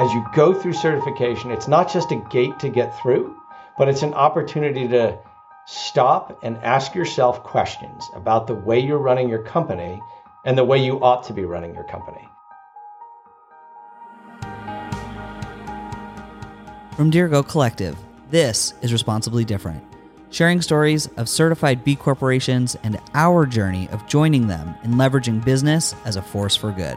as you go through certification, it's not just a gate to get through, but it's an opportunity to stop and ask yourself questions about the way you're running your company and the way you ought to be running your company. From Dirigo Collective, this is Responsibly Different, sharing stories of certified B corporations and our journey of joining them in leveraging business as a force for good.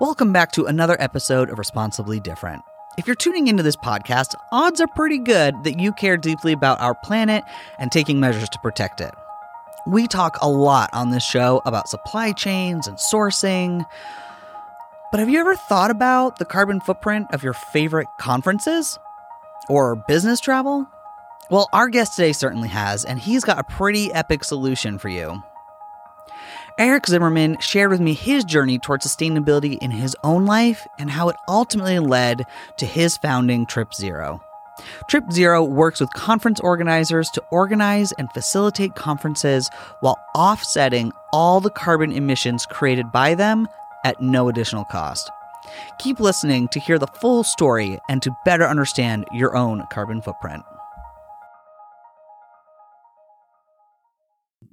Welcome back to another episode of Responsibly Different. If you're tuning into this podcast, odds are pretty good that you care deeply about our planet and taking measures to protect it. We talk a lot on this show about supply chains and sourcing. But have you ever thought about the carbon footprint of your favorite conferences or business travel? Well, our guest today certainly has, and he's got a pretty epic solution for you. Eric Zimmerman shared with me his journey towards sustainability in his own life and how it ultimately led to his founding Trip Zero. Trip Zero works with conference organizers to organize and facilitate conferences while offsetting all the carbon emissions created by them at no additional cost. Keep listening to hear the full story and to better understand your own carbon footprint.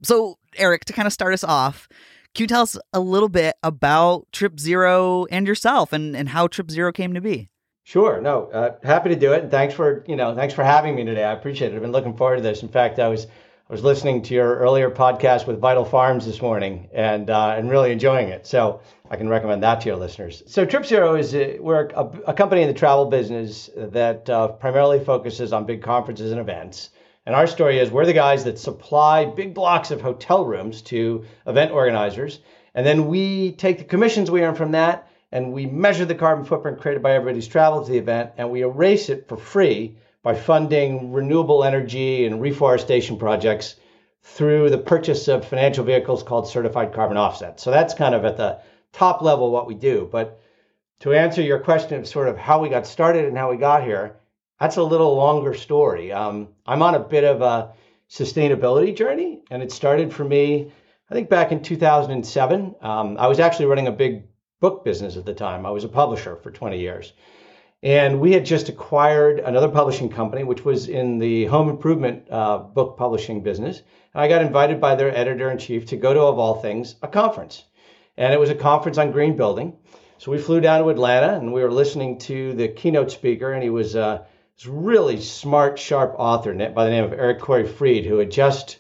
So, Eric, to kind of start us off, can you tell us a little bit about Trip Zero and yourself and, and how Trip Zero came to be? Sure. No, uh, happy to do it. And thanks for, you know, thanks for having me today. I appreciate it. I've been looking forward to this. In fact, I was I was listening to your earlier podcast with Vital Farms this morning and uh, and really enjoying it. So I can recommend that to your listeners. So Trip Zero is a, we're a, a, company in the travel business that uh, primarily focuses on big conferences and events. And our story is we're the guys that supply big blocks of hotel rooms to event organizers. And then we take the commissions we earn from that and we measure the carbon footprint created by everybody's travel to the event and we erase it for free by funding renewable energy and reforestation projects through the purchase of financial vehicles called certified carbon offsets. So that's kind of at the top level what we do. But to answer your question of sort of how we got started and how we got here, that's a little longer story. Um, I'm on a bit of a sustainability journey, and it started for me, I think, back in 2007. Um, I was actually running a big book business at the time. I was a publisher for 20 years. And we had just acquired another publishing company, which was in the home improvement uh, book publishing business. And I got invited by their editor in chief to go to, of all things, a conference. And it was a conference on green building. So we flew down to Atlanta and we were listening to the keynote speaker, and he was uh, this really smart, sharp author by the name of Eric Corey Freed, who had just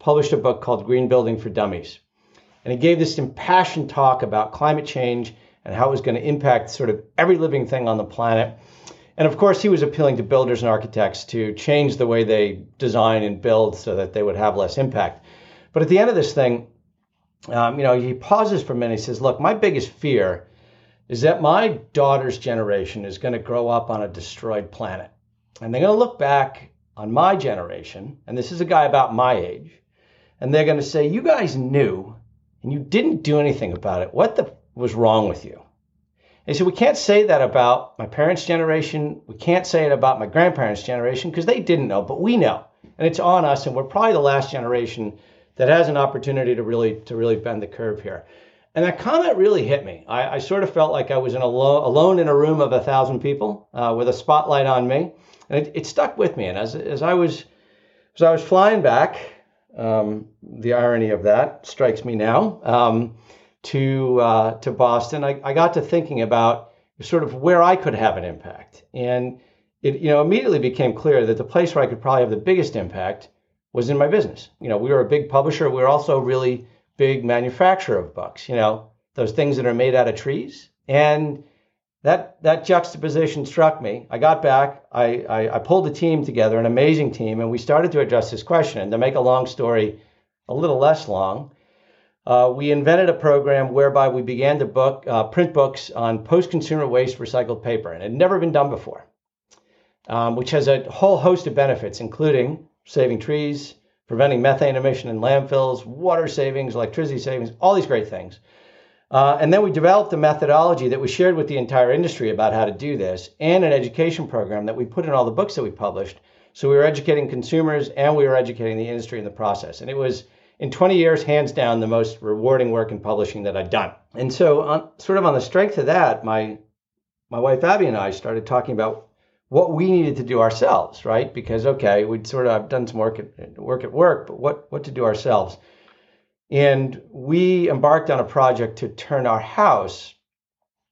published a book called Green Building for Dummies. And he gave this impassioned talk about climate change and how it was going to impact sort of every living thing on the planet. And of course, he was appealing to builders and architects to change the way they design and build so that they would have less impact. But at the end of this thing, um, you know, he pauses for a minute. He says, Look, my biggest fear is that my daughter's generation is going to grow up on a destroyed planet. And they're going to look back on my generation, and this is a guy about my age, and they're going to say, You guys knew and you didn't do anything about it. What the was wrong with you? And said, we can't say that about my parents' generation. We can't say it about my grandparents' generation because they didn't know, but we know. And it's on us, and we're probably the last generation that has an opportunity to really to really bend the curve here. And that comment really hit me. I, I sort of felt like I was in a lo- alone in a room of a thousand people uh, with a spotlight on me and it, it stuck with me. And as as I was as I was flying back, um, the irony of that strikes me now um, to uh, to Boston. I, I got to thinking about sort of where I could have an impact, and it you know immediately became clear that the place where I could probably have the biggest impact was in my business. You know, we were a big publisher. We were also a really big manufacturer of books. You know, those things that are made out of trees, and that that juxtaposition struck me. I got back, I, I, I, pulled the team together, an amazing team, and we started to address this question. And to make a long story a little less long, uh, we invented a program whereby we began to book uh, print books on post-consumer waste recycled paper, and it had never been done before, um, which has a whole host of benefits, including saving trees, preventing methane emission in landfills, water savings, electricity savings, all these great things. Uh, and then we developed a methodology that we shared with the entire industry about how to do this and an education program that we put in all the books that we published So we were educating consumers and we were educating the industry in the process. And it was in 20 years, hands down, the most rewarding work in publishing that I'd done. And so, on, sort of on the strength of that, my my wife Abby and I started talking about what we needed to do ourselves, right? Because okay, we'd sort of done some work at work at work, but what what to do ourselves? And we embarked on a project to turn our house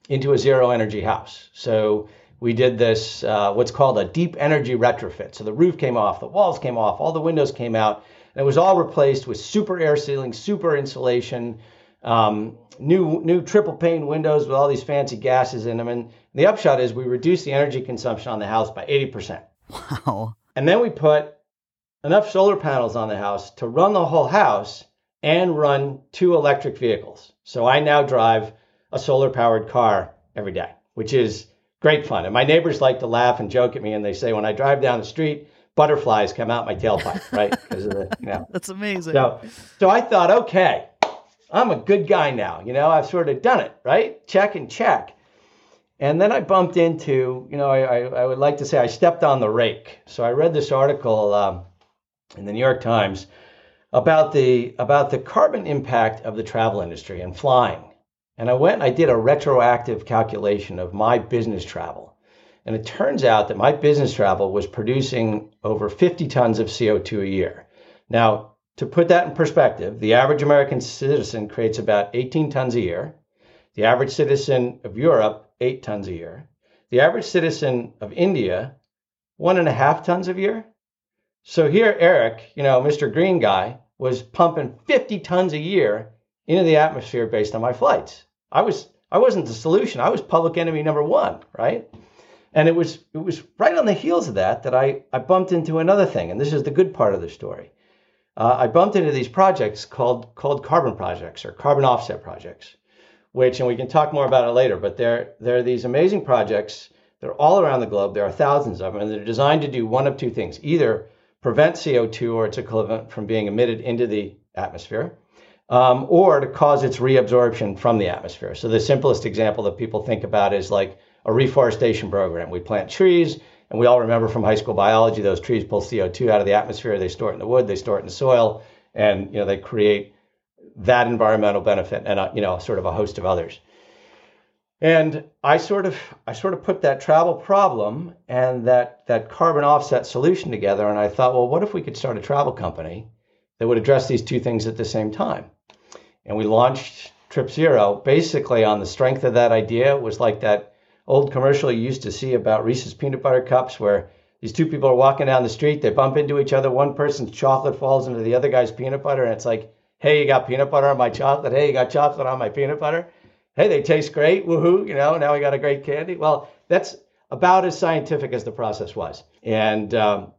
into a zero energy house. So we did this uh, what's called a deep energy retrofit. So the roof came off, the walls came off, all the windows came out, and it was all replaced with super air sealing, super insulation, um, new new triple pane windows with all these fancy gases in them. And the upshot is we reduced the energy consumption on the house by 80%. Wow. And then we put enough solar panels on the house to run the whole house and run two electric vehicles. So I now drive a solar powered car every day, which is great fun. And my neighbors like to laugh and joke at me and they say when I drive down the street, butterflies come out my tailpipe, right? Because of the, you know. That's amazing. So, so I thought, okay, I'm a good guy now. You know, I've sort of done it, right? Check and check. And then I bumped into, you know, I, I, I would like to say I stepped on the rake. So I read this article um, in the New York Times about the about the carbon impact of the travel industry and flying. And I went and I did a retroactive calculation of my business travel. And it turns out that my business travel was producing over 50 tons of CO2 a year. Now, to put that in perspective, the average American citizen creates about 18 tons a year. The average citizen of Europe, 8 tons a year. The average citizen of India, one and a half tons a year. So here, Eric, you know, Mr. Green Guy, was pumping 50 tons a year into the atmosphere based on my flights. I was I wasn't the solution. I was public enemy number one, right? And it was it was right on the heels of that that I, I bumped into another thing, and this is the good part of the story. Uh, I bumped into these projects called called carbon projects or carbon offset projects, which and we can talk more about it later. But they're they're these amazing projects. They're all around the globe. There are thousands of them, and they're designed to do one of two things: either prevent CO2 or its equivalent from being emitted into the atmosphere, um, or to cause its reabsorption from the atmosphere. So the simplest example that people think about is like a reforestation program. We plant trees, and we all remember from high school biology those trees pull CO2 out of the atmosphere. They store it in the wood, they store it in the soil, and you know they create that environmental benefit and uh, you know sort of a host of others. And I sort of I sort of put that travel problem and that that carbon offset solution together, and I thought, well, what if we could start a travel company that would address these two things at the same time? And we launched Trip Zero basically on the strength of that idea. It was like that old commercial you used to see about Reese's peanut butter cups where these two people are walking down the street, they bump into each other, one person's chocolate falls into the other guy's peanut butter, and it's like, hey, you got peanut butter on my chocolate? Hey, you got chocolate on my peanut butter? Hey, they taste great, woohoo, you know, now we got a great candy. Well, that's about as scientific as the process was. And um,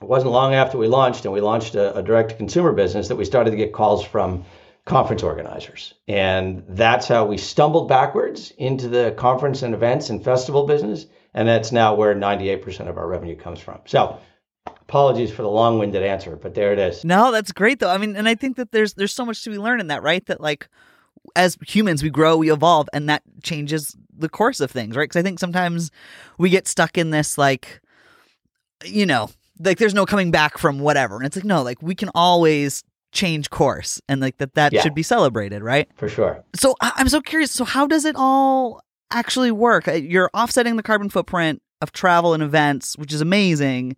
it wasn't long after we launched, and we launched a, a direct to consumer business, that we started to get calls from conference organizers. And that's how we stumbled backwards into the conference and events and festival business. And that's now where 98% of our revenue comes from. So apologies for the long-winded answer, but there it is. No, that's great though. I mean, and I think that there's there's so much to be learned in that, right? That like as humans we grow, we evolve and that changes the course of things, right? Cuz I think sometimes we get stuck in this like you know, like there's no coming back from whatever. And it's like no, like we can always change course and like that that Yeah. should be celebrated right For sure. so I- i'm so curious so how does it all actually work Uh, you're offsetting the carbon footprint of travel and events which is amazing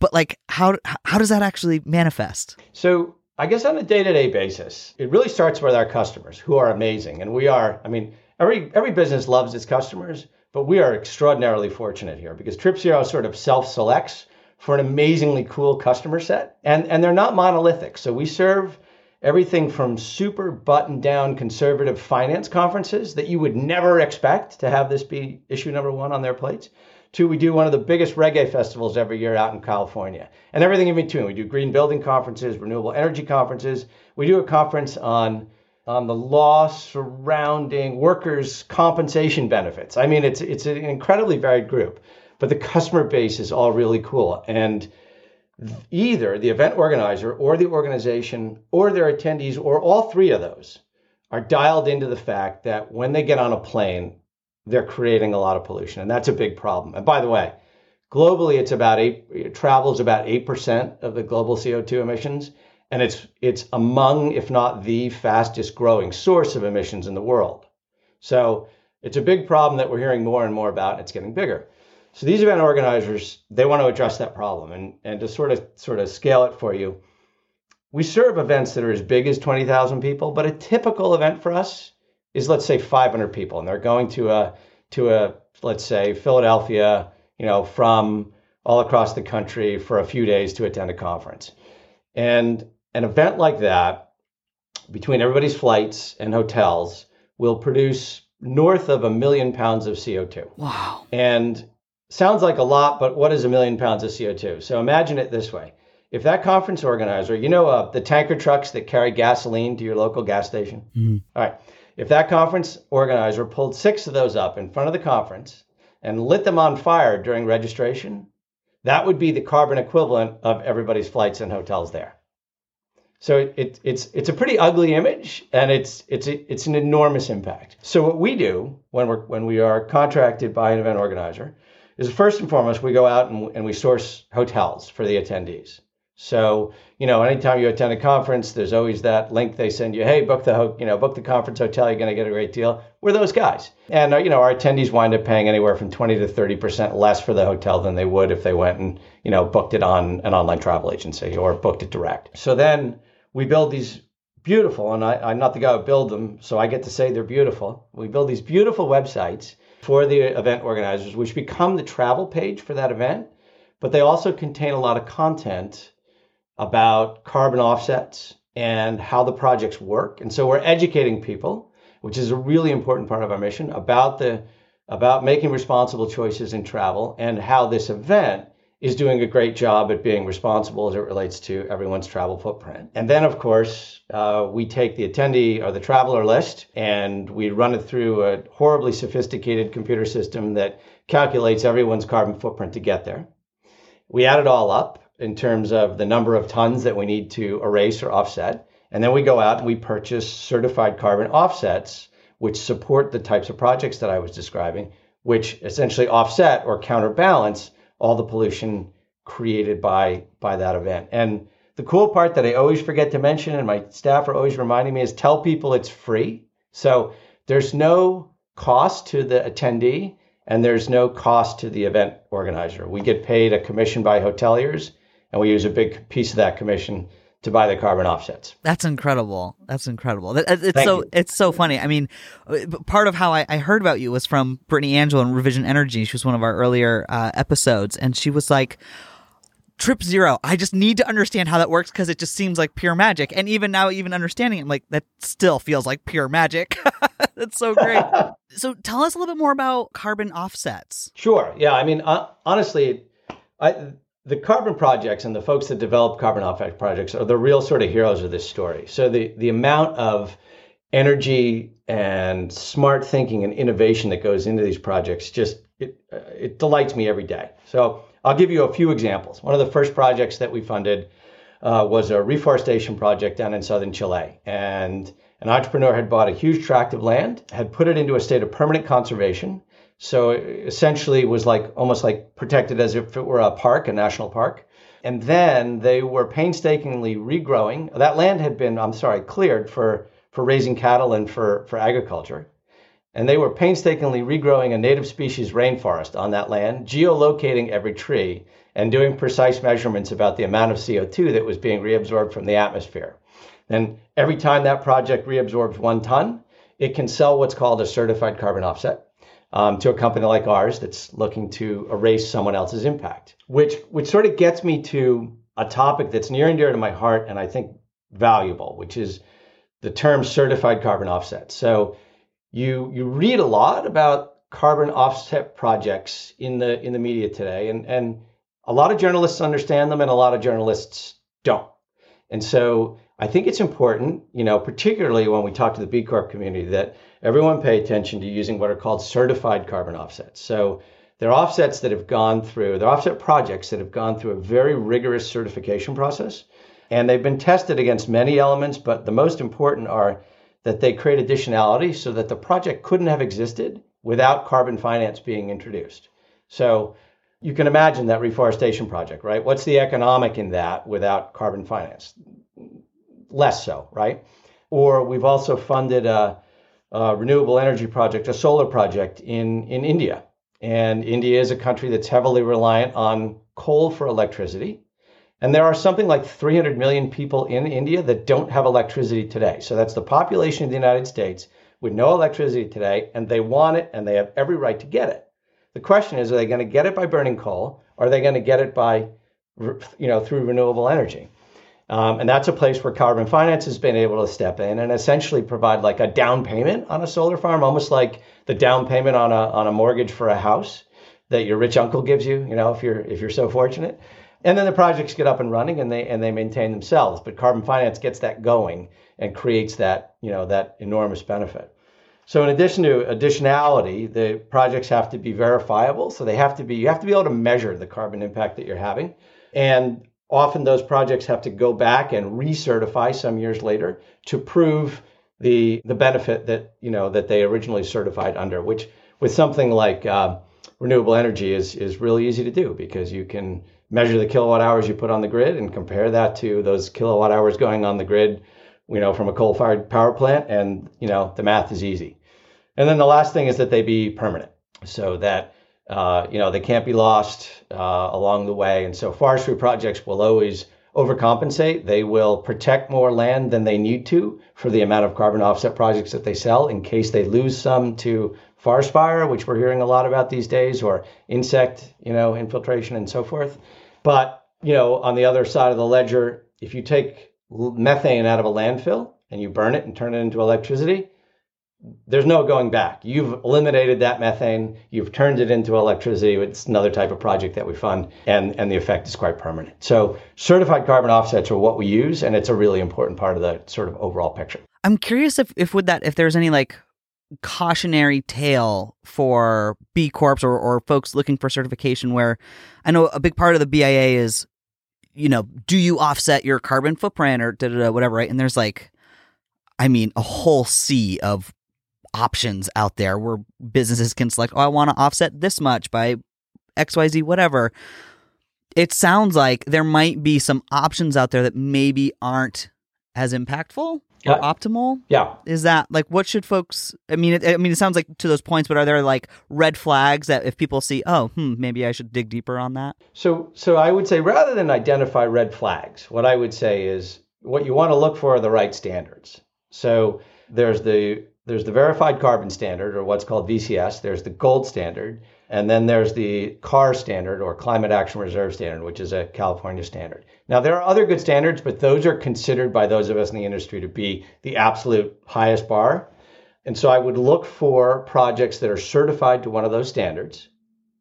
but like how how does that actually manifest So I guess on a day-to-day basis, it really starts with our customers, who are amazing, and we are. I mean, every every business loves its customers, but we are extraordinarily fortunate here because Trip sort of self-selects for an amazingly cool customer set, and and they're not monolithic. So we serve everything from super buttoned-down conservative finance conferences that you would never expect to have this be issue number one on their plates to we do one of the biggest reggae festivals every year out in California and everything in between. We do green building conferences, renewable energy conferences. We do a conference on on the law surrounding workers' compensation benefits. I mean, it's it's an incredibly varied group, but the customer base is all really cool and either the event organizer or the organization or their attendees or all three of those are dialed into the fact that when they get on a plane they're creating a lot of pollution and that's a big problem and by the way Globally, it's about eight. Travel is about eight percent of the global CO2 emissions, and it's it's among, if not the fastest growing source of emissions in the world. So it's a big problem that we're hearing more and more about. And it's getting bigger. So these event organizers they want to address that problem, and and to sort of sort of scale it for you, we serve events that are as big as twenty thousand people, but a typical event for us is let's say 500 people, and they're going to a to a let's say Philadelphia you know, from all across the country for a few days to attend a conference. And an event like that, between everybody's flights and hotels, will produce north of a million pounds of CO2. Wow. And sounds like a lot, but what is a million pounds of CO2? So imagine it this way. If that conference organizer, you know, uh, the tanker trucks that carry gasoline to your local gas station? Mm-hmm. All right. If that conference organizer pulled six of those up in front of the conference and lit them on fire during registration, that would be the carbon equivalent of everybody's flights and hotels there. So it, it, it's it's a pretty ugly image, and it's it's it's an enormous impact. So what we do when we're when we are contracted by an event organizer is first and foremost we go out and, and we source hotels for the attendees. So, you know, anytime you attend a conference, there's always that link they send you. Hey, book the ho- you know book the conference hotel. You're going to get a great deal. We're those guys, and uh, you know our attendees wind up paying anywhere from 20 to 30 percent less for the hotel than they would if they went and you know booked it on an online travel agency or booked it direct. So then we build these beautiful, and I, am not the guy who build them, so I get to say they're beautiful. We build these beautiful websites for the event organizers, which become the travel page for that event, but they also contain a lot of content about carbon offsets and how the projects work. And so we're educating people, which is a really important part of our mission, about the about making responsible choices in travel and how this event is doing a great job at being responsible as it relates to everyone's travel footprint. And then, of course, uh, we take the attendee or the traveler list and we run it through a horribly sophisticated computer system that calculates everyone's carbon footprint to get there. We add it all up in terms of the number of tons that we need to erase or offset. And then we go out and we purchase certified carbon offsets, which support the types of projects that I was describing, which essentially offset or counterbalance all the pollution created by by that event. And the cool part that I always forget to mention, and my staff are always reminding me, is tell people it's free. So there's no cost to the attendee, and there's no cost to the event organizer. We get paid a commission by hoteliers, and we use a big piece of that commission to buy the carbon offsets. That's incredible. That's incredible. It's Thank so you. it's so funny. I mean, part of how I, I, heard about you was from Brittany Angel and Revision Energy. She was one of our earlier uh, episodes, and she was like. Trip zero. I just need to understand how that works because it just seems like pure magic. And even now, even understanding it, I'm like, that still feels like pure magic. That's so great. so tell us a little bit more about carbon offsets. Sure. Yeah. I mean, uh, honestly, I, the carbon projects and the folks that develop carbon offset projects are the real sort of heroes of this story. So the the amount of energy and smart thinking and innovation that goes into these projects just it it delights me every day. So I'll give you a few examples. One of the first projects that we funded uh, was a reforestation project down in southern Chile, and an entrepreneur had bought a huge tract of land, had put it into a state of permanent conservation, so essentially, it was like almost like protected as if it were a park, a national park. And then they were painstakingly regrowing. That land had been, I'm sorry, cleared for, for raising cattle and for, for agriculture. And they were painstakingly regrowing a native species rainforest on that land, geolocating every tree, and doing precise measurements about the amount of CO2 that was being reabsorbed from the atmosphere. And every time that project reabsorbs one ton, it can sell what's called a certified carbon offset um, to a company like ours that's looking to erase someone else's impact, which which sort of gets me to a topic that's near and dear to my heart and I think valuable, which is the term certified carbon offset. So you you read a lot about carbon offset projects in the in the media today, and and a lot of journalists understand them and a lot of journalists don't. And so I think it's important, you know, particularly when we talk to the B Corp community, that everyone pay attention to using what are called certified carbon offsets. So they're offsets that have gone through, they're offset projects that have gone through a very rigorous certification process. And they've been tested against many elements, but the most important are that they create additionality so that the project couldn't have existed without carbon finance being introduced. So you can imagine that reforestation project, right? What's the economic in that without carbon finance? Less so, right? Or we've also funded a, a renewable energy project, a solar project in, in India. And India is a country that's heavily reliant on coal for electricity. And there are something like 300 million people in India that don't have electricity today. So that's the population of the United States with no electricity today, and they want it and they have every right to get it. The question is, are they going to get it by burning coal? Or are they going to get it by, you know, through renewable energy? Um, and that's a place where carbon finance has been able to step in and essentially provide like a down payment on a solar farm, almost like the down payment on a on a mortgage for a house that your rich uncle gives you, you know, if you're if you're so fortunate. And then the projects get up and running and they and they maintain themselves. But carbon finance gets that going and creates that, you know, that enormous benefit. So in addition to additionality, the projects have to be verifiable. So they have to be you have to be able to measure the carbon impact that you're having. And often those projects have to go back and recertify some years later to prove the the benefit that you know that they originally certified under, which with something like uh, renewable energy is is really easy to do because you can measure the kilowatt hours you put on the grid and compare that to those kilowatt hours going on the grid you know, from a coal-fired power plant, and you know, the math is easy. And then the last thing is that they be permanent, so that uh, you know they can't be lost uh, along the way. And so forestry projects will always overcompensate. They will protect more land than they need to for the amount of carbon offset projects that they sell, in case they lose some to forest fire, which we're hearing a lot about these days, or insect, you know, infiltration and so forth. But you know, on the other side of the ledger, if you take methane out of a landfill and you burn it and turn it into electricity, there's no going back. You've eliminated that methane, you've turned it into electricity. It's another type of project that we fund, and, and the effect is quite permanent. So, certified carbon offsets are what we use, and it's a really important part of the sort of overall picture. I'm curious if, if with that, if there's any like cautionary tale for B Corps or, or folks looking for certification where I know a big part of the BIA is you know, do you offset your carbon footprint or da, da, da, whatever, right? And there's like, I mean, a whole sea of options out there where businesses can select, oh, I want to offset this much by XYZ, whatever. It sounds like there might be some options out there that maybe aren't as impactful or optimal? Yeah. Is that like what should folks? I mean, it, I mean, it sounds like to those points, but are there like red flags that if people see, oh, hmm, maybe I should dig deeper on that? So, so I would say rather than identify red flags, what I would say is what you want to look for are the right standards. So there's the there's the verified carbon standard or what's called VCS. There's the gold standard, and then there's the CAR standard or Climate Action Reserve standard, which is a California standard. Now, there are other good standards, but those are considered by those of us in the industry to be the absolute highest bar. And so I would look for projects that are certified to one of those standards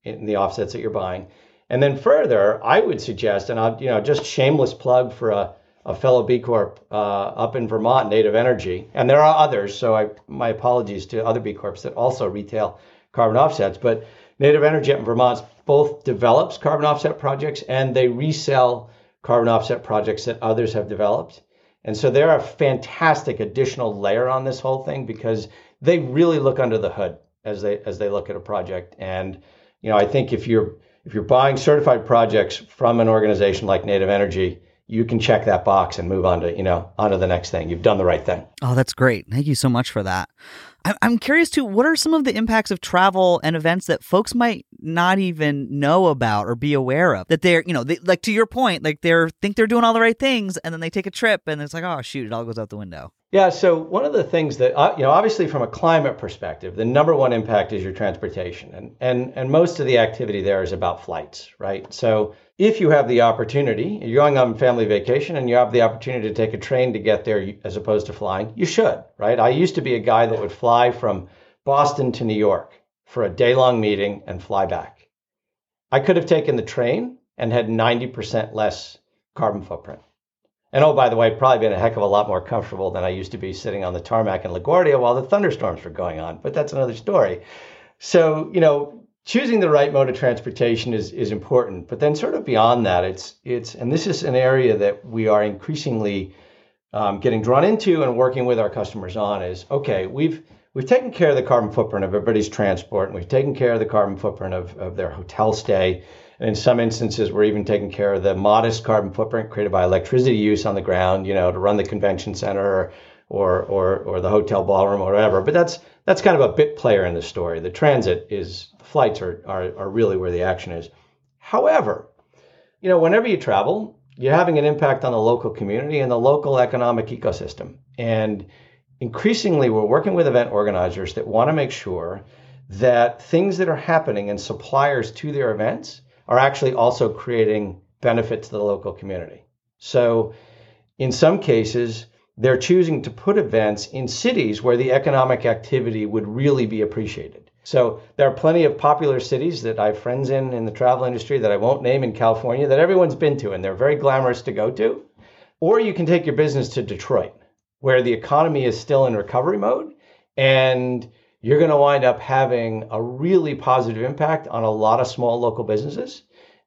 in the offsets that you're buying. And then further, I would suggest, and I'll, you know, just shameless plug for a, a fellow B Corp uh, up in Vermont, Native Energy, and there are others. So I, my apologies to other B Corps that also retail carbon offsets. But Native Energy up in Vermont both develops carbon offset projects and they resell carbon offset projects that others have developed. And so they're a fantastic additional layer on this whole thing because they really look under the hood as they as they look at a project. And you know, I think if you're if you're buying certified projects from an organization like Native Energy, you can check that box and move on to you know onto the next thing. You've done the right thing. Oh, that's great. Thank you so much for that. I'm curious too. What are some of the impacts of travel and events that folks might not even know about or be aware of? That they're, you know, they, like to your point, like they're think they're doing all the right things, and then they take a trip, and it's like, oh shoot, it all goes out the window. Yeah. So one of the things that uh, you know, obviously from a climate perspective, the number one impact is your transportation, and and and most of the activity there is about flights, right? So if you have the opportunity, you're going on family vacation and you have the opportunity to take a train to get there as opposed to flying, you should, right? I used to be a guy that would fly from Boston to New York for a day long meeting and fly back. I could have taken the train and had 90% less carbon footprint. And oh, by the way, probably been a heck of a lot more comfortable than I used to be sitting on the tarmac in LaGuardia while the thunderstorms were going on. But that's another story. So, you know, choosing the right mode of transportation is is important but then sort of beyond that it's it's and this is an area that we are increasingly um, getting drawn into and working with our customers on is okay we've we've taken care of the carbon footprint of everybody's transport and we've taken care of the carbon footprint of, of their hotel stay And in some instances, we're even taking care of the modest carbon footprint created by electricity use on the ground, you know, to run the convention center or, or, or, or the hotel ballroom or whatever. But that's, that's kind of a bit player in the story. The transit is, the flights are, are, are really where the action is. However, you know, whenever you travel, you're having an impact on the local community and the local economic ecosystem. And increasingly, we're working with event organizers that want to make sure that things that are happening and suppliers to their events are actually also creating benefit to the local community. So, in some cases, they're choosing to put events in cities where the economic activity would really be appreciated. So there are plenty of popular cities that I have friends in in the travel industry that I won't name in California that everyone's been to and they're very glamorous to go to. Or you can take your business to Detroit, where the economy is still in recovery mode and you're going to wind up having a really positive impact on a lot of small local businesses.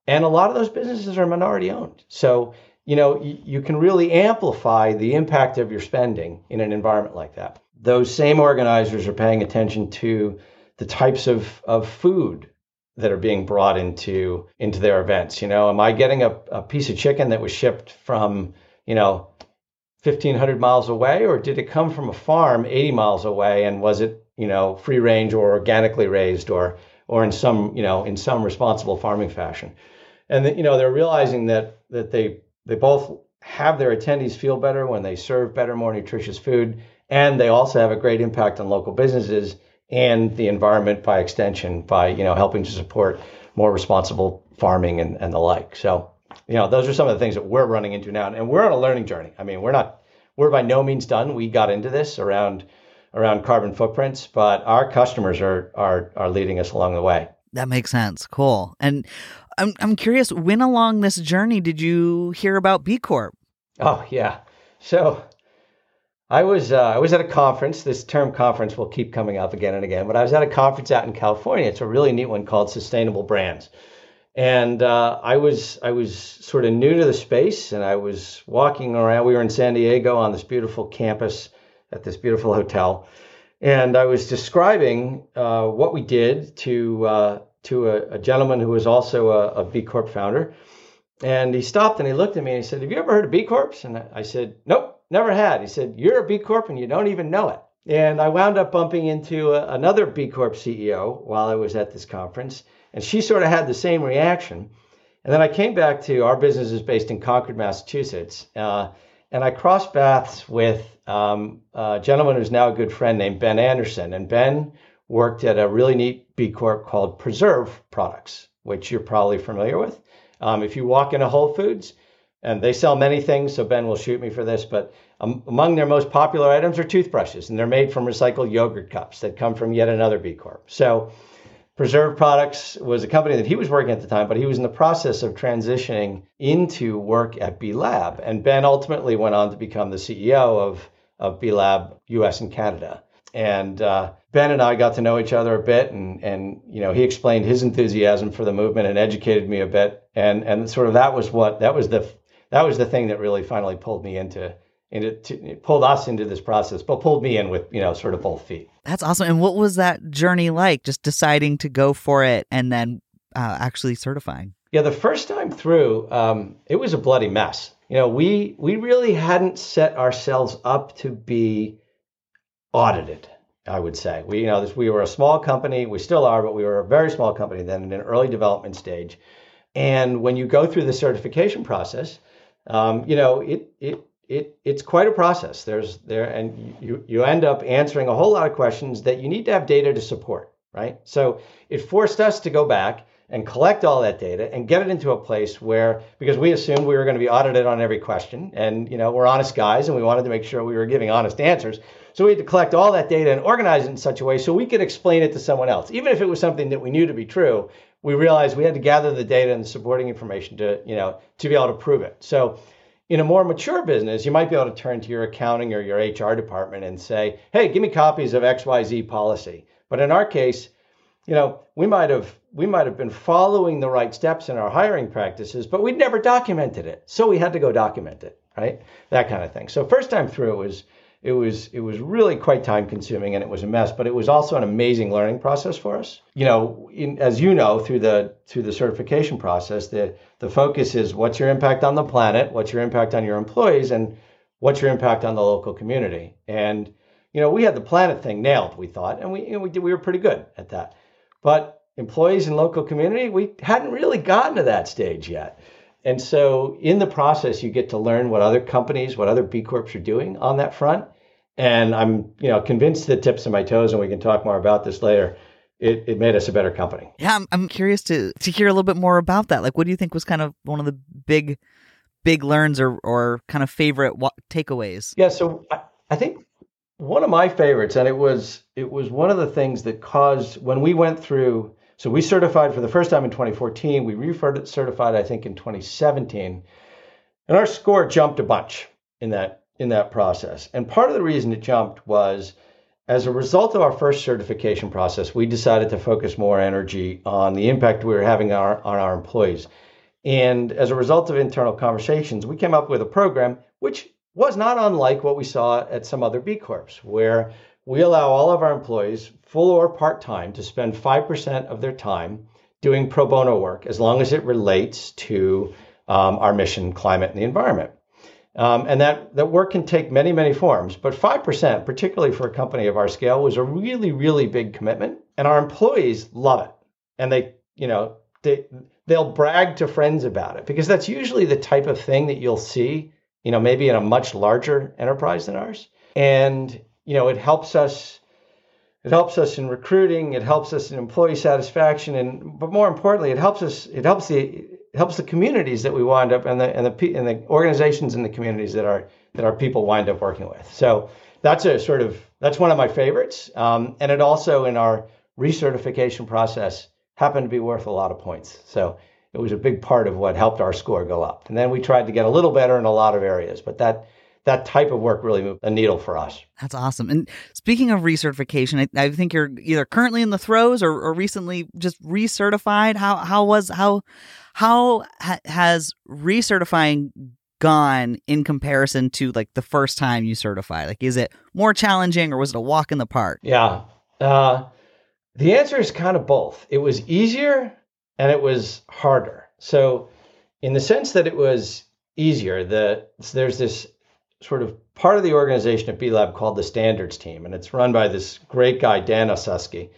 And a lot of those businesses are minority owned. So, you know, you, can really amplify the impact of your spending in an environment like that. Those same organizers are paying attention to the types of, of food that are being brought into into their events. You know, am I getting a, a piece of chicken that was shipped from, you know, 1500 miles away or did it come from a farm 80 miles away and was it, you know, free range or organically raised or or in some, you know, in some responsible farming fashion. And you know, they're realizing that that they they both have their attendees feel better when they serve better, more nutritious food, and they also have a great impact on local businesses and the environment by extension by you know helping to support more responsible farming and, and the like. So you know those are some of the things that we're running into now and we're on a learning journey. I mean we're not we're by no means done. We got into this around around carbon footprints but our customers are are are leading us along the way. That makes sense. Cool. And i'm, I'm curious when along this journey did you hear about b corp oh yeah so I was uh, I was at a conference. This term conference will keep coming up again and again, but I was at a conference out in California. It's a really neat one called Sustainable Brands, and uh, I was I was sort of new to the space, and I was walking around. We were in San Diego on this beautiful campus at this beautiful hotel, and I was describing uh, what we did to uh, to a, a, gentleman who was also a, a B Corp founder, and he stopped and he looked at me and he said, "Have you ever heard of B Corps?" And I said, "Nope." Never had. He said, You're a B Corp and you don't even know it. And I wound up bumping into a, another B Corp CEO while I was at this conference, and she sort of had the same reaction. And then I came back to our business is based in Concord, Massachusetts, uh, and I crossed paths with um, a gentleman who's now a good friend named Ben Anderson. And Ben worked at a really neat B Corp called Preserve Products, which you're probably familiar with. Um, if you walk into Whole Foods, and they sell many things, so Ben will shoot me for this, but um, among their most popular items are toothbrushes, and they're made from recycled yogurt cups that come from yet another B Corp. So, Preserve Products was a company that he was working at the time, but he was in the process of transitioning into work at B Lab. And Ben ultimately went on to become the CEO of, of B Lab US and Canada. And uh, Ben and I got to know each other a bit, and and you know he explained his enthusiasm for the movement and educated me a bit, and and sort of that was what that was the that was the thing that really finally pulled me into into to, pulled us into this process, but pulled me in with you know sort of both feet. That's awesome. And what was that journey like? Just deciding to go for it and then uh, actually certifying. Yeah, the first time through, um, it was a bloody mess. You know, we we really hadn't set ourselves up to be audited. I would say we you know this, we were a small company. We still are, but we were a very small company then in an early development stage. And when you go through the certification process, um, you know, it it it it's quite a process. There's there and you you end up answering a whole lot of questions that you need to have data to support, right? So it forced us to go back and collect all that data and get it into a place where because we assumed we were going to be audited on every question and you know we're honest guys and we wanted to make sure we were giving honest answers so we had to collect all that data and organize it in such a way so we could explain it to someone else even if it was something that we knew to be true we realized we had to gather the data and the supporting information to, you know, to be able to prove it. So in a more mature business, you might be able to turn to your accounting or your HR department and say, hey, give me copies of XYZ policy. But in our case, you know, we might have we might have been following the right steps in our hiring practices, but we'd never documented it. So we had to go document it, right? That kind of thing. So first time through it was it was it was really quite time consuming and it was a mess but it was also an amazing learning process for us you know in, as you know through the through the certification process the the focus is what's your impact on the planet what's your impact on your employees and what's your impact on the local community and you know we had the planet thing nailed we thought and we you know, we did we were pretty good at that but employees and local community we hadn't really gotten to that stage yet and so in the process, you get to learn what other companies, what other B Corps are doing on that front. And I'm, you know, convinced the tips of my toes, and we can talk more about this later. It, it made us a better company. Yeah, I'm, I'm curious to to hear a little bit more about that. Like, what do you think was kind of one of the big, big learns or or kind of favorite wa- takeaways? Yeah, so I, I think one of my favorites, and it was it was one of the things that caused when we went through. So we certified for the first time in 2014. We recertified, I think, in 2017, and our score jumped a bunch in that in that process. And part of the reason it jumped was as a result of our first certification process, we decided to focus more energy on the impact we were having on our, on our employees. And as a result of internal conversations, we came up with a program which was not unlike what we saw at some other B Corps, where we allow all of our employees, full or part time, to spend 5% of their time doing pro bono work as long as it relates to um, our mission, climate, and the environment. Um, and that, that work can take many, many forms. But 5%, particularly for a company of our scale, was a really, really big commitment. And our employees love it. And they, you know, they, they'll brag to friends about it because that's usually the type of thing that you'll see, you know, maybe in a much larger enterprise than ours. And, you know, it helps us. It helps us in recruiting. It helps us in employee satisfaction, and but more importantly, it helps us. It helps the helps the communities that we wind up and the and the and the organizations in the communities that our that our people wind up working with. So that's a sort of that's one of my favorites, um, and it also in our recertification process happened to be worth a lot of points. So it was a big part of what helped our score go up. And then we tried to get a little better in a lot of areas, but that that type of work really moved a needle for us. That's awesome. And speaking of recertification, I, I think you're either currently in the throes or, or recently just recertified. How how was how how ha- has recertifying gone in comparison to like the first time you certified? Like, is it more challenging or was it a walk in the park? Yeah. Uh, the answer is kind of both. It was easier and it was harder. So, in the sense that it was easier, the, there's this sort of part of the organization at B Lab called the Standards Team, and it's run by this great guy, Dan Osusky.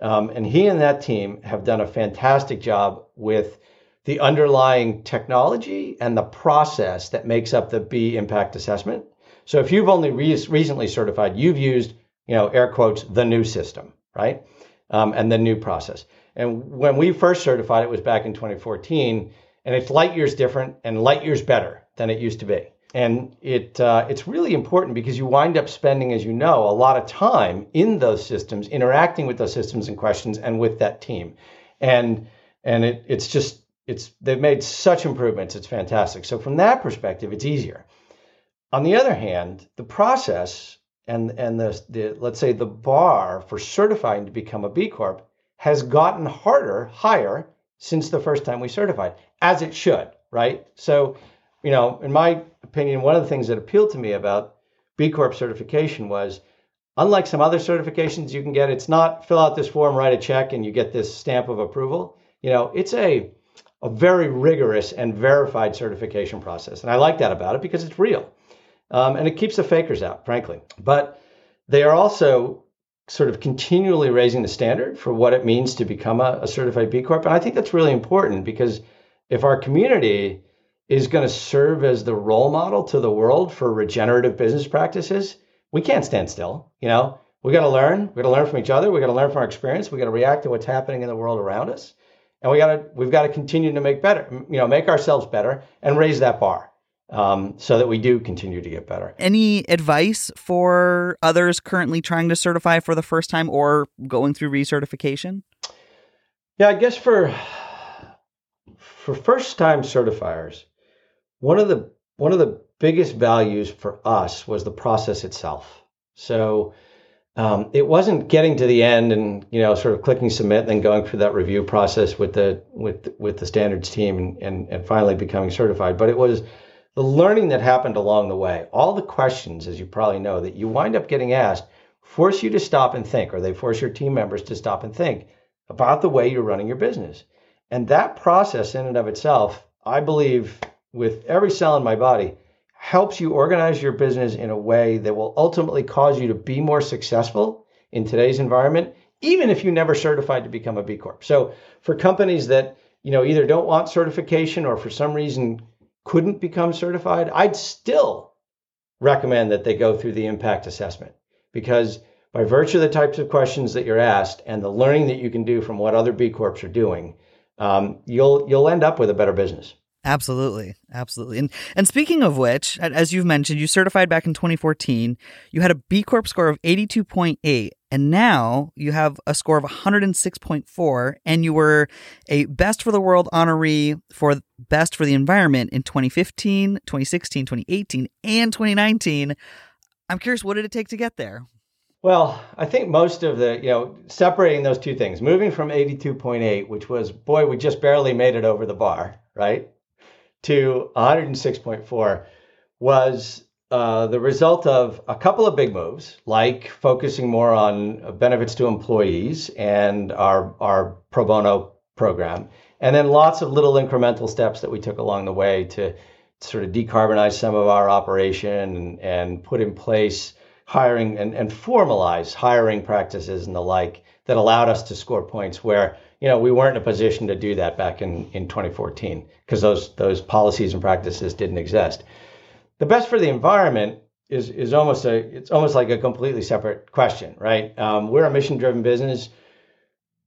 Um, and he and that team have done a fantastic job with the underlying technology and the process that makes up the B impact assessment. So if you've only re- recently certified, you've used, you know, air quotes, the new system, right? Um, and the new process. And when we first certified, it was back in 2014, and it's light years different and light years better than it used to be. And it uh, it's really important because you wind up spending, as you know, a lot of time in those systems, interacting with those systems and questions, and with that team. And and it, it's just it's they've made such improvements. It's fantastic. So from that perspective, it's easier. On the other hand, the process and and the, the let's say the bar for certifying to become a B Corp has gotten harder, higher since the first time we certified, as it should, right? So, you know, in my opinion, one of the things that appealed to me about B Corp certification was unlike some other certifications you can get, it's not fill out this form, write a check, and you get this stamp of approval. You know, it's a a very rigorous and verified certification process. And I like that about it because it's real. Um, and it keeps the fakers out, frankly. But they are also sort of continually raising the standard for what it means to become a, a certified B Corp. And I think that's really important because if our community is going to serve as the role model to the world for regenerative business practices, we can't stand still. You know, we got to learn. We got to learn from each other. We got to learn from our experience. We got to react to what's happening in the world around us and we got to we've got to continue to make better you know make ourselves better and raise that bar um, so that we do continue to get better any advice for others currently trying to certify for the first time or going through recertification yeah i guess for for first time certifiers one of the one of the biggest values for us was the process itself. So um, it wasn't getting to the end and you know sort of clicking submit and then going through that review process with the with with the standards team and, and, and finally becoming certified. But it was the learning that happened along the way, all the questions, as you probably know, that you wind up getting asked, force you to stop and think, or they force your team members to stop and think about the way you're running your business. And that process, in and of itself, I believe, with every cell in my body, helps you organize your business in a way that will ultimately cause you to be more successful in today's environment, even if you never certified to become a B Corp. So for companies that you know either don't want certification or for some reason couldn't become certified, I'd still recommend that they go through the impact assessment because by virtue of the types of questions that you're asked and the learning that you can do from what other B Corps are doing, um, you'll you'll end up with a better business. Absolutely, absolutely. And and speaking of which, as you've mentioned, you certified back in 2014. You had a B Corp score of 82.8, and now you have a score of 106.4, and you were a Best for the World honoree for Best for the Environment in 2015, 2016, 2018, and 2019. I'm curious, what did it take to get there? Well, I think most of the, you know, separating those two things, moving from 82.8, which was, boy, we just barely made it over the bar, right? To 106.4 was uh, the result of a couple of big moves, like focusing more on benefits to employees and our, our pro bono program, and then lots of little incremental steps that we took along the way to sort of decarbonize some of our operation and, and put in place hiring and, and formalize hiring practices and the like that allowed us to score points where you know, we weren't in a position to do that back in, in 2014 because those those policies and practices didn't exist. The best for the environment is is almost a it's almost like a completely separate question, right? Um, we're a mission driven business.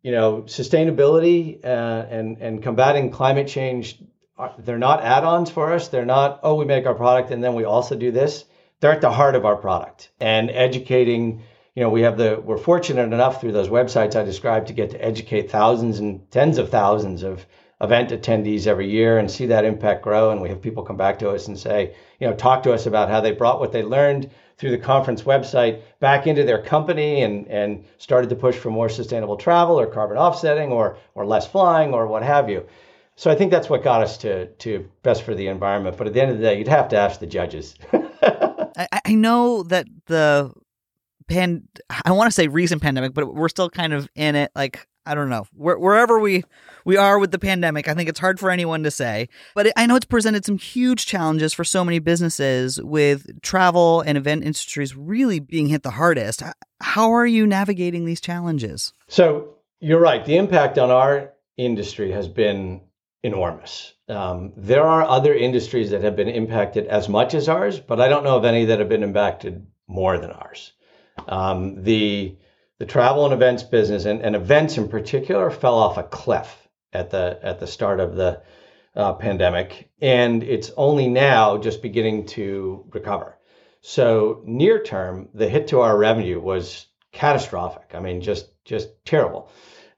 You know, sustainability uh, and and combating climate change, are, they're not add-ons for us. They're not oh we make our product and then we also do this. They're at the heart of our product and educating you know, we have the we're fortunate enough through those websites I described to get to educate thousands and tens of thousands of event attendees every year and see that impact grow. And we have people come back to us and say, you know, talk to us about how they brought what they learned through the conference website back into their company and and started to push for more sustainable travel or carbon offsetting or or less flying or what have you. So I think that's what got us to to best for the environment. But at the end of the day, you'd have to ask the judges. I, I know that the pan I want to say recent pandemic, but we're still kind of in it. Like I don't know Where, wherever we we are with the pandemic. I think it's hard for anyone to say, but I know it's presented some huge challenges for so many businesses with travel and event industries really being hit the hardest. How are you navigating these challenges? So you're right. The impact on our industry has been enormous. Um, there are other industries that have been impacted as much as ours, but I don't know of any that have been impacted more than ours. Um, the the travel and events business and, and events in particular fell off a cliff at the at the start of the uh, pandemic, and it's only now just beginning to recover. So near term, the hit to our revenue was catastrophic. I mean, just just terrible.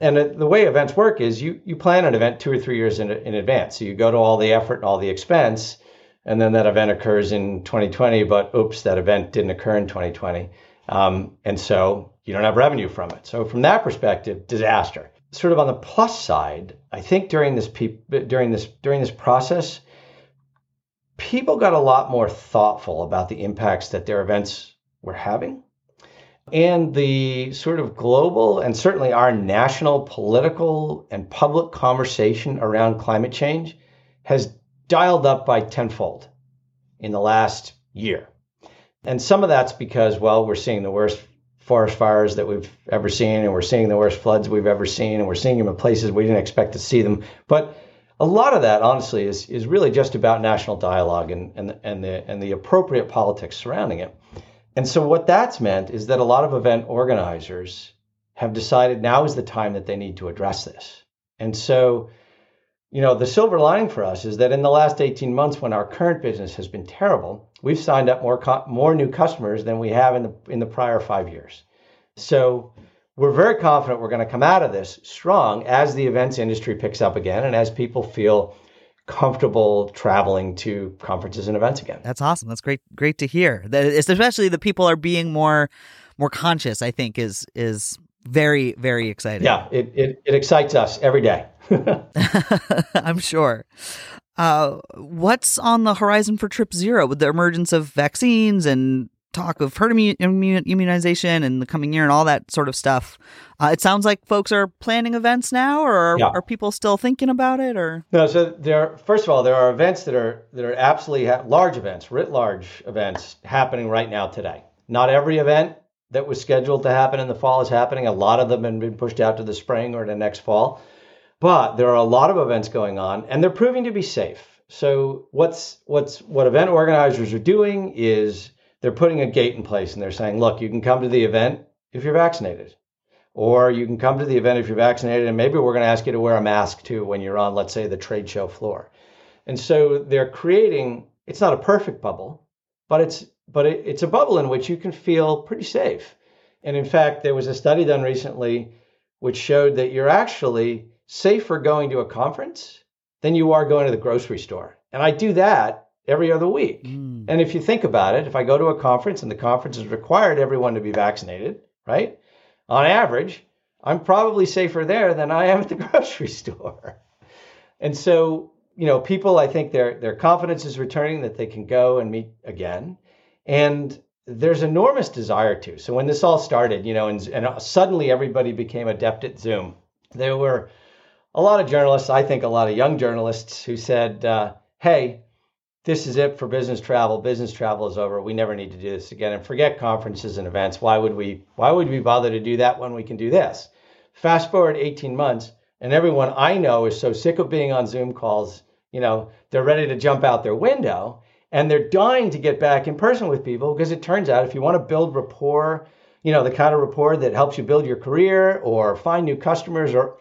And the way events work is you you plan an event two or three years in, in advance. So you go to all the effort and all the expense, and then that event occurs in 2020. But oops, that event didn't occur in 2020. Um, and so you don't have revenue from it. So from that perspective, disaster. Sort of on the plus side, I think during this pe- during this during this process, people got a lot more thoughtful about the impacts that their events were having. And the sort of global and certainly our national political and public conversation around climate change has dialed up by tenfold in the last year. And some of that's because, well, we're seeing the worst forest fires that we've ever seen, and we're seeing the worst floods we've ever seen, and we're seeing them in places we didn't expect to see them. But a lot of that, honestly, is is really just about national dialogue and and and the and the appropriate politics surrounding it. And so what that's meant is that a lot of event organizers have decided now is the time that they need to address this. And so you know, the silver lining for us is that in the last 18 months, when our current business has been terrible, we've signed up more co- more new customers than we have in the in the prior five years. So we're very confident we're going to come out of this strong as the events industry picks up again and as people feel comfortable traveling to conferences and events again. That's awesome. That's great. Great to hear. That especially the people are being more more conscious. I think is is very very exciting. Yeah, it it, it excites us every day. I'm sure. Uh, what's on the horizon for Trip Zero with the emergence of vaccines and talk of herd immun- immunization in the coming year and all that sort of stuff? Uh, it sounds like folks are planning events now, or are, Yeah. are people still thinking about it? Or No, so there. First of all, there are events that are that are absolutely ha- large events, writ large events happening right now today. Not every event that was scheduled to happen in the fall is happening. A lot of them have been pushed out to the spring or the next fall. But there are a lot of events going on, and they're proving to be safe. So what's what's what event organizers are doing is they're putting a gate in place, and they're saying, look, you can come to the event if you're vaccinated. Or you can come to the event if you're vaccinated and maybe we're going to ask you to wear a mask too when you're on let's say the trade show floor. And so they're creating it's not a perfect bubble but it's but it, it's a bubble in which you can feel pretty safe. And in fact there was a study done recently which showed that you're actually safer going to a conference than you are going to the grocery store and i do that every other week Mm. and if you think about it if i go to a conference and the conference has required everyone to be vaccinated right on average, I'm probably safer there than I am at the grocery store. And so, you know, people, I think their their confidence is returning that they can go and meet again, and there's enormous desire to. So when this all started, you know, and, and suddenly everybody became adept at Zoom, there were a lot of journalists, I think a lot of young journalists, who said, uh, "Hey." This is it for business travel. Business travel is over. We never need to do this again. And forget conferences and events. Why would we? Why would we bother to do that when we can do this? Fast forward 18 months, and everyone I know is so sick of being on Zoom calls. You know, they're ready to jump out their window, and they're dying to get back in person with people because it turns out if you want to build rapport, you know, the kind of rapport that helps you build your career or find new customers or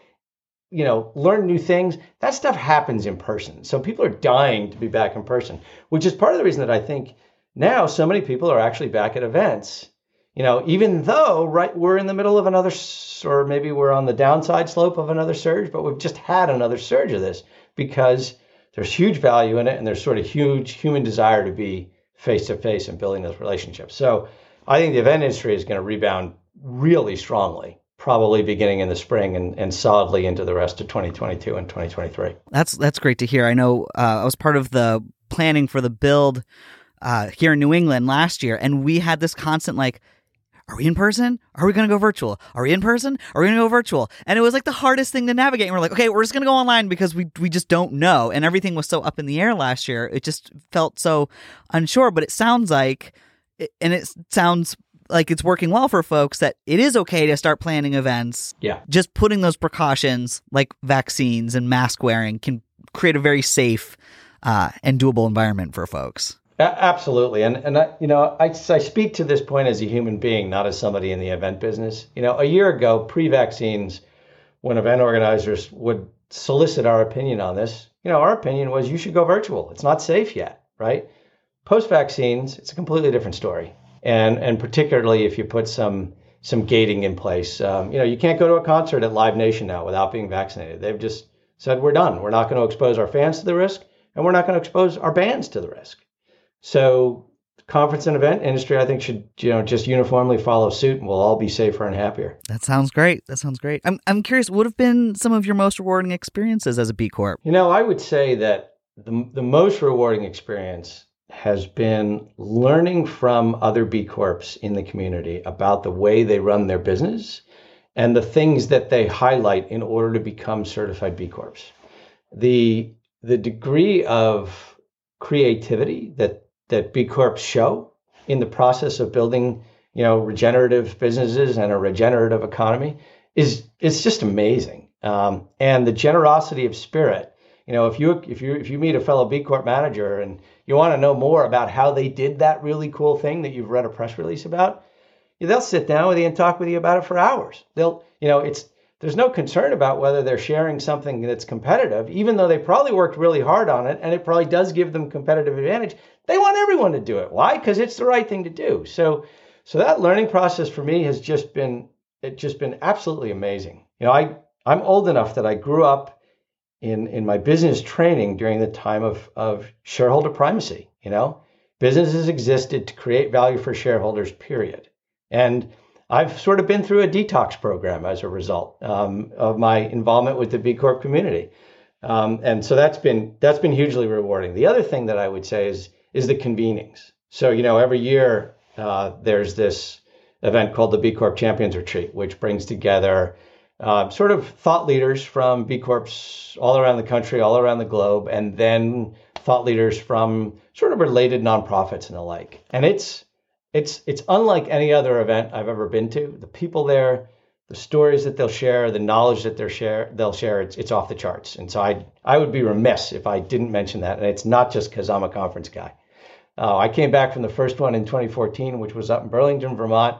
you know, learn new things. That stuff happens in person. So people are dying to be back in person, which is part of the reason that I think now so many people are actually back at events. You know, even though right we're in the middle of another or maybe we're on the downside slope of another surge, but we've just had another surge of this because there's huge value in it and there's sort of huge human desire to be face to face and building those relationships. So I think the event industry is going to rebound really strongly probably beginning in the spring and, and solidly into the rest of 2022 and 2023. That's that's great to hear. I know uh, I was part of the planning for the build uh, here in New England last year, and we had this constant like, "Are we in person? Are we going to go virtual? Are we in person? Are we going to go virtual?" And it was like the hardest thing to navigate. And we're like, "Okay, we're just going to go online because we we just don't know." And everything was so up in the air last year. It just felt so unsure. But it sounds like, and it sounds like it's working well for folks that it is okay to start planning events Yeah. just putting those precautions like vaccines and mask wearing can create a very safe uh, and doable environment for folks. Absolutely. And, and I, you know, I, I speak to this point as a human being, not as somebody in the event business. You know, a year ago, pre vaccines, when event organizers would solicit our opinion on this, you know, our opinion was you should go virtual. It's not safe yet, right? Post vaccines, it's a completely different story. And, and particularly if you put some some gating in place. Um, you know, you can't go to a concert at Live Nation now without being vaccinated. They've just said we're done. We're not going to expose our fans to the risk, and we're not going to expose our bands to the risk. So, conference and event industry, I think, should you know just uniformly follow suit, and we'll all be safer and happier. That sounds great. That sounds great. I'm I'm curious. What have been some of your most rewarding experiences as a B Corp? You know, I would say that the the most rewarding experience has been learning from other B Corps in the community about the way they run their business and the things that they highlight in order to become certified B Corps. The the degree of creativity that that B Corps show in the process of building, you know, regenerative businesses and a regenerative economy is is just amazing. Um, and the generosity of spirit. You know, if you if you if you meet a fellow B Corp manager and you want to know more about how they did that really cool thing that you've read a press release about, they'll sit down with you and talk with you about it for hours. They'll, you know, it's there's no concern about whether they're sharing something that's competitive, even though they probably worked really hard on it and it probably does give them competitive advantage. They want everyone to do it. Why? Because it's the right thing to do. So, so that learning process for me has just been it just been absolutely amazing. You know, I I'm old enough that I grew up in in my business training during the time of of shareholder primacy. You know, businesses existed to create value for shareholders. Period. And I've sort of been through a detox program as a result um, of my involvement with the B Corp community. Um, and so that's been that's been hugely rewarding. The other thing that I would say is is the convenings. So you know, every year uh, there's this event called the B Corp Champions Retreat, which brings together uh, sort of thought leaders from B Corps all around the country, all around the globe, and then thought leaders from sort of related nonprofits and the like. And it's it's it's unlike any other event I've ever been to. The people there, the stories that they'll share, the knowledge that they'll share, they'll share, it's it's off the charts. And so I I would be remiss if I didn't mention that. And it's not just because I'm a conference guy. Uh, I came back from the first one in 2014, which was up in Burlington, Vermont,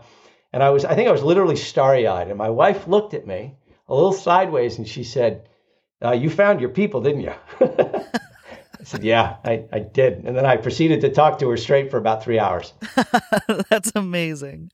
and I was I think I was literally starry eyed. And my wife looked at me a little sideways and she said, uh, "You found your people, didn't you?" I said, Yeah, I, I did. And then I proceeded to talk to her straight for about three hours. That's amazing.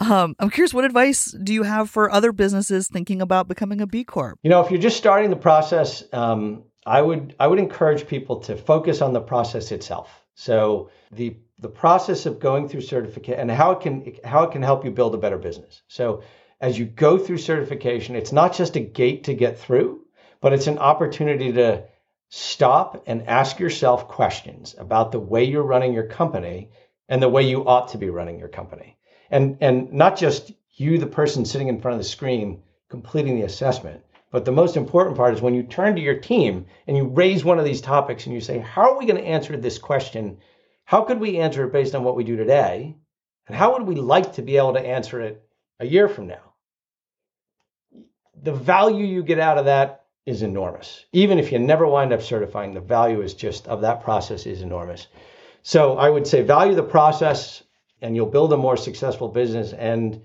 Um, I'm curious, what advice do you have for other businesses thinking about becoming a B Corp? You know, if you're just starting the process, um, I would I would encourage people to focus on the process itself. So the the process of going through certification and how it can how it can help you build a better business. So as you go through certification, it's not just a gate to get through, but it's an opportunity to stop and ask yourself questions about the way you're running your company and the way you ought to be running your company. And, and not just you, the person sitting in front of the screen, completing the assessment, but the most important part is when you turn to your team and you raise one of these topics and you say, How are we going to answer this question? How could we answer it based on what we do today? And how would we like to be able to answer it a year from now? The value you get out of that is enormous. Even if you never wind up certifying, the value is just of that process is enormous. So I would say value the process and you'll build a more successful business. And,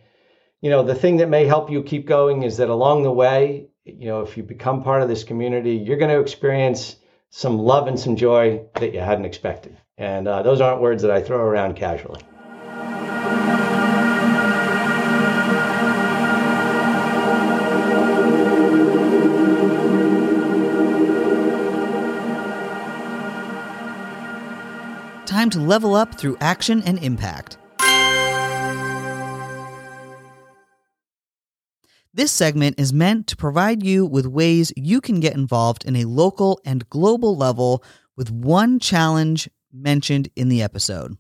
you know, the thing that may help you keep going is that along the way, you know, if you become part of this community, you're going to experience some love and some joy that you hadn't expected. And uh, those aren't words that I throw around casually. time to level up through action and impact. This segment is meant to provide you with ways you can get involved in a local and global level with one challenge mentioned in the episode.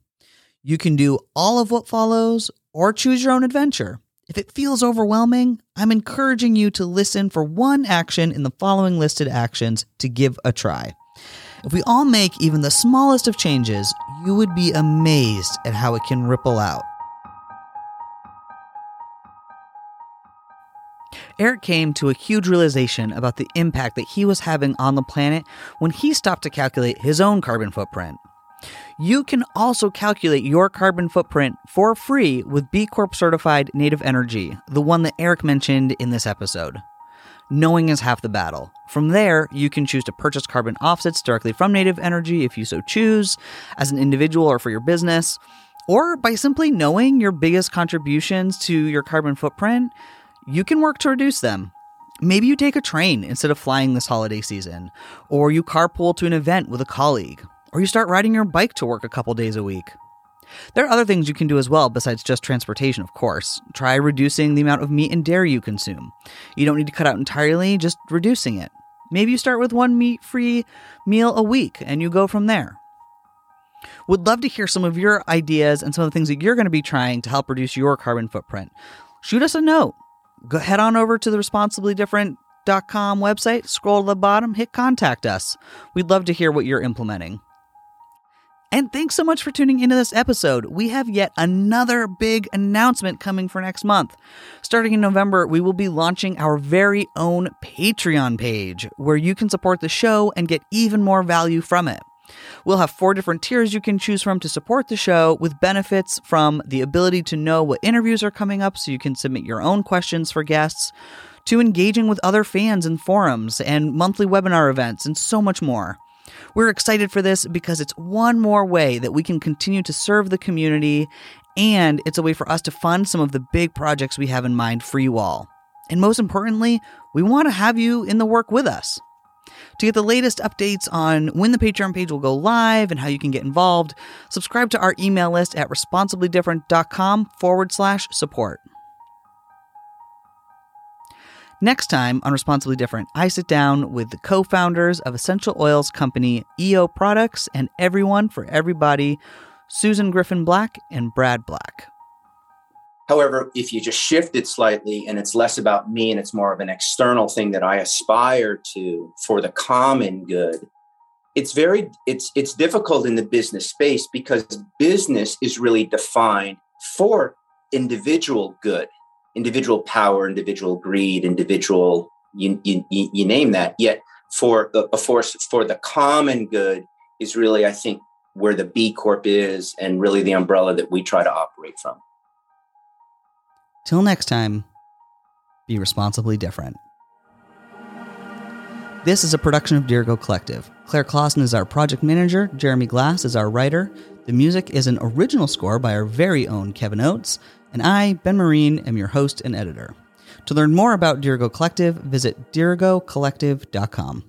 You can do all of what follows or choose your own adventure. If it feels overwhelming, I'm encouraging you to listen for one action in the following listed actions to give a try. If we all make even the smallest of changes, you would be amazed at how it can ripple out. Eric came to a huge realization about the impact that he was having on the planet when he stopped to calculate his own carbon footprint. You can also calculate your carbon footprint for free with B Corp certified Native Energy, the one that Eric mentioned in this episode knowing is half the battle. From there, you can choose to purchase carbon offsets directly from Native Energy if you so choose, as an individual or for your business, or by simply knowing your biggest contributions to your carbon footprint, you can work to reduce them. Maybe you take a train instead of flying this holiday season, or you carpool to an event with a colleague, or you start riding your bike to work a couple days a week. There are other things you can do as well besides just transportation, of course. Try reducing the amount of meat and dairy you consume. You don't need to cut out entirely, just reducing it. Maybe you start with one meat free meal a week and you go from there. Would love to hear some of your ideas and some of the things that you're going to be trying to help reduce your carbon footprint. Shoot us a note. Go head on over to the responsiblydifferent.com website, scroll to the bottom, hit contact us. We'd love to hear what you're implementing. And thanks so much for tuning into this episode. We have yet another big announcement coming for next month. Starting in November, we will be launching our very own Patreon page where you can support the show and get even more value from it. We'll have four different tiers you can choose from to support the show with benefits from the ability to know what interviews are coming up so you can submit your own questions for guests, to engaging with other fans in forums and monthly webinar events, and so much more. We're excited for this because it's one more way that we can continue to serve the community, and it's a way for us to fund some of the big projects we have in mind for you all. And most importantly, we want to have you in the work with us. To get the latest updates on when the Patreon page will go live and how you can get involved, subscribe to our email list at responsiblydifferent.com forward slash support. Next time on Responsibly Different, I sit down with the co founders of essential oils company EO Products and everyone for everybody, Susan Griffin Black and Brad Black. However, if you just shift it slightly and it's less about me and it's more of an external thing that I aspire to for the common good, it's very it's it's difficult in the business space because business is really defined for individual good, individual power, individual greed, individual you, you, you name that. Yet for the a force for the common good is really, I think, where the B Corp is and really the umbrella that we try to operate from. Till next time, be responsibly different. This is a production of Dirigo Collective. Claire Clausen is our project manager, Jeremy Glass is our writer. The music is an original score by our very own Kevin Oates, and I, Ben Marine, am your host and editor. To learn more about Dirigo Collective, visit dirigocollective.com.